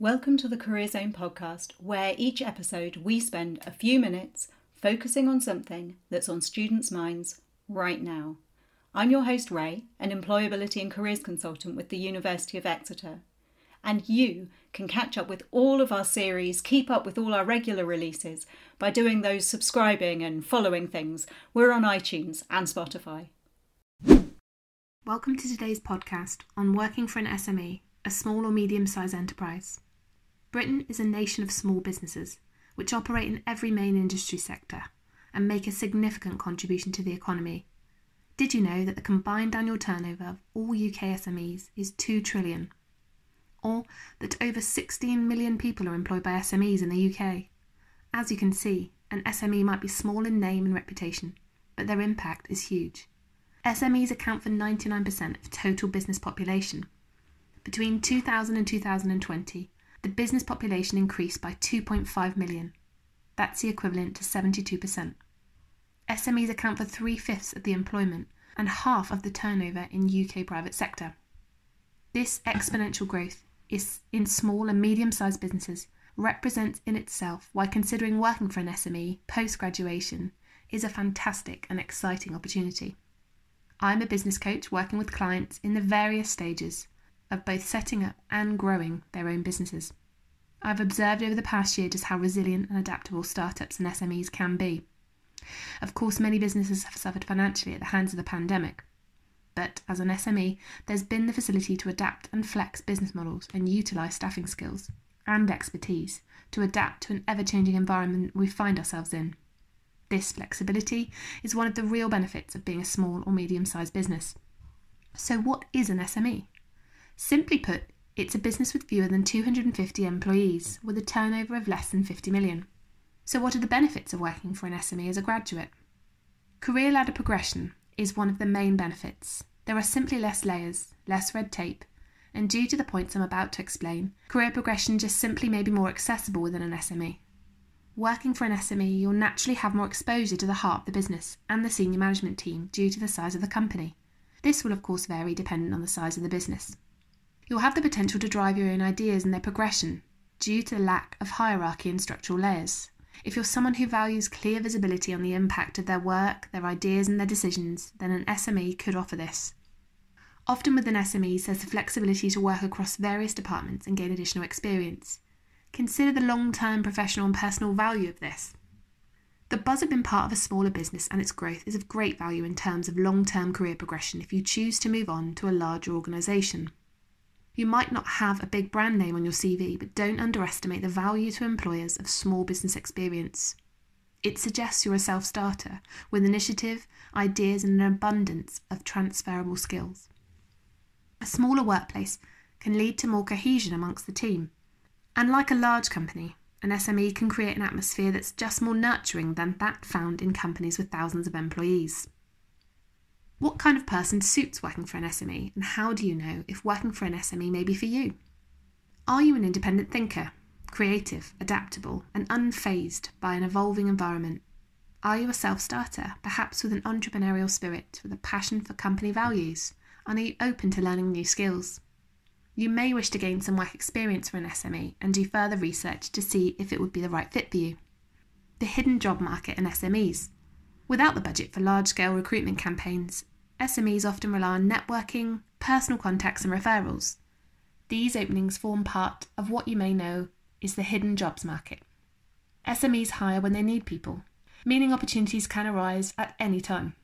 Welcome to the Career Zone podcast, where each episode we spend a few minutes focusing on something that's on students' minds right now. I'm your host, Ray, an employability and careers consultant with the University of Exeter. And you can catch up with all of our series, keep up with all our regular releases by doing those subscribing and following things. We're on iTunes and Spotify. Welcome to today's podcast on working for an SME, a small or medium sized enterprise. Britain is a nation of small businesses, which operate in every main industry sector and make a significant contribution to the economy. Did you know that the combined annual turnover of all UK SMEs is 2 trillion? Or that over 16 million people are employed by SMEs in the UK? As you can see, an SME might be small in name and reputation, but their impact is huge. SMEs account for 99% of total business population. Between 2000 and 2020, the business population increased by 2.5 million. That's the equivalent to 72%. SMEs account for three fifths of the employment and half of the turnover in UK private sector. This exponential growth is in small and medium sized businesses represents in itself why considering working for an SME post graduation is a fantastic and exciting opportunity. I'm a business coach working with clients in the various stages of both setting up and growing their own businesses. I've observed over the past year just how resilient and adaptable startups and SMEs can be. Of course, many businesses have suffered financially at the hands of the pandemic. But as an SME, there's been the facility to adapt and flex business models and utilise staffing skills and expertise to adapt to an ever changing environment we find ourselves in. This flexibility is one of the real benefits of being a small or medium sized business. So, what is an SME? Simply put, it's a business with fewer than 250 employees with a turnover of less than 50 million. So, what are the benefits of working for an SME as a graduate? Career ladder progression is one of the main benefits. There are simply less layers, less red tape, and due to the points I'm about to explain, career progression just simply may be more accessible within an SME. Working for an SME, you'll naturally have more exposure to the heart of the business and the senior management team due to the size of the company. This will, of course, vary dependent on the size of the business. You'll have the potential to drive your own ideas and their progression due to the lack of hierarchy and structural layers. If you're someone who values clear visibility on the impact of their work, their ideas, and their decisions, then an SME could offer this. Often with an SME, there's the flexibility to work across various departments and gain additional experience. Consider the long term professional and personal value of this. The buzz of being part of a smaller business and its growth is of great value in terms of long term career progression if you choose to move on to a larger organisation. You might not have a big brand name on your CV, but don't underestimate the value to employers of small business experience. It suggests you're a self starter with initiative, ideas, and an abundance of transferable skills. A smaller workplace can lead to more cohesion amongst the team. And like a large company, an SME can create an atmosphere that's just more nurturing than that found in companies with thousands of employees. What kind of person suits working for an SME, and how do you know if working for an SME may be for you? Are you an independent thinker, creative, adaptable, and unfazed by an evolving environment? Are you a self starter, perhaps with an entrepreneurial spirit, with a passion for company values? And are you open to learning new skills? You may wish to gain some work experience for an SME and do further research to see if it would be the right fit for you. The hidden job market in SMEs. Without the budget for large scale recruitment campaigns, SMEs often rely on networking, personal contacts, and referrals. These openings form part of what you may know is the hidden jobs market. SMEs hire when they need people, meaning opportunities can arise at any time.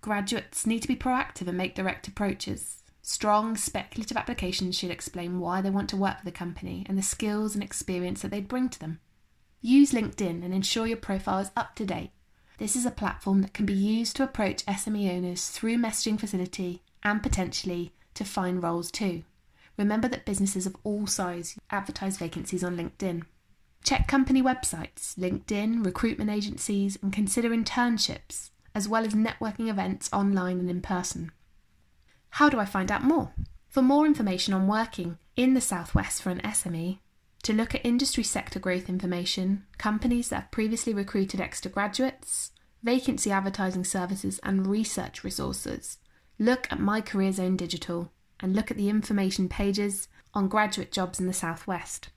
Graduates need to be proactive and make direct approaches. Strong, speculative applications should explain why they want to work for the company and the skills and experience that they'd bring to them. Use LinkedIn and ensure your profile is up to date this is a platform that can be used to approach SME owners through messaging facility and potentially to find roles too. Remember that businesses of all sizes advertise vacancies on LinkedIn. Check company websites, LinkedIn, recruitment agencies, and consider internships, as well as networking events online and in person. How do I find out more? For more information on working in the Southwest for an SME, to look at industry sector growth information, companies that have previously recruited extra graduates, vacancy advertising services, and research resources. Look at My Career Zone Digital and look at the information pages on graduate jobs in the Southwest.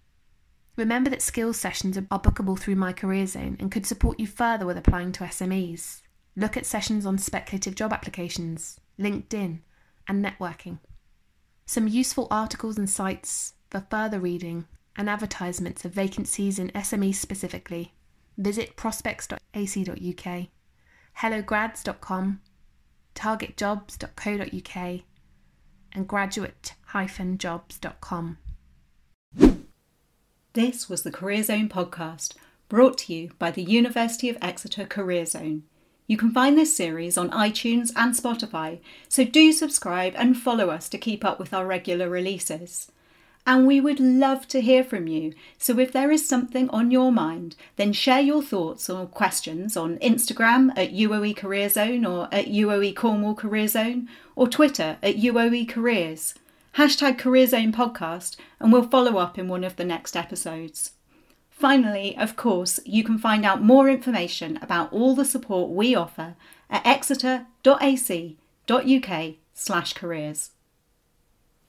Remember that skills sessions are bookable through My Career Zone and could support you further with applying to SMEs. Look at sessions on speculative job applications, LinkedIn, and networking. Some useful articles and sites for further reading and advertisements of vacancies in SMEs specifically. Visit prospects.ac.uk, hellograds.com, targetjobs.co.uk, and graduate-jobs.com. This was the Career Zone podcast, brought to you by the University of Exeter Career Zone. You can find this series on iTunes and Spotify, so do subscribe and follow us to keep up with our regular releases. And we would love to hear from you, so if there is something on your mind, then share your thoughts or questions on Instagram at UOE Career Zone or at UOE Cornwall Career Zone, or Twitter at UOE Careers. Hashtag Career Zone Podcast, and we'll follow up in one of the next episodes. Finally, of course, you can find out more information about all the support we offer at exeter.ac.uk slash careers.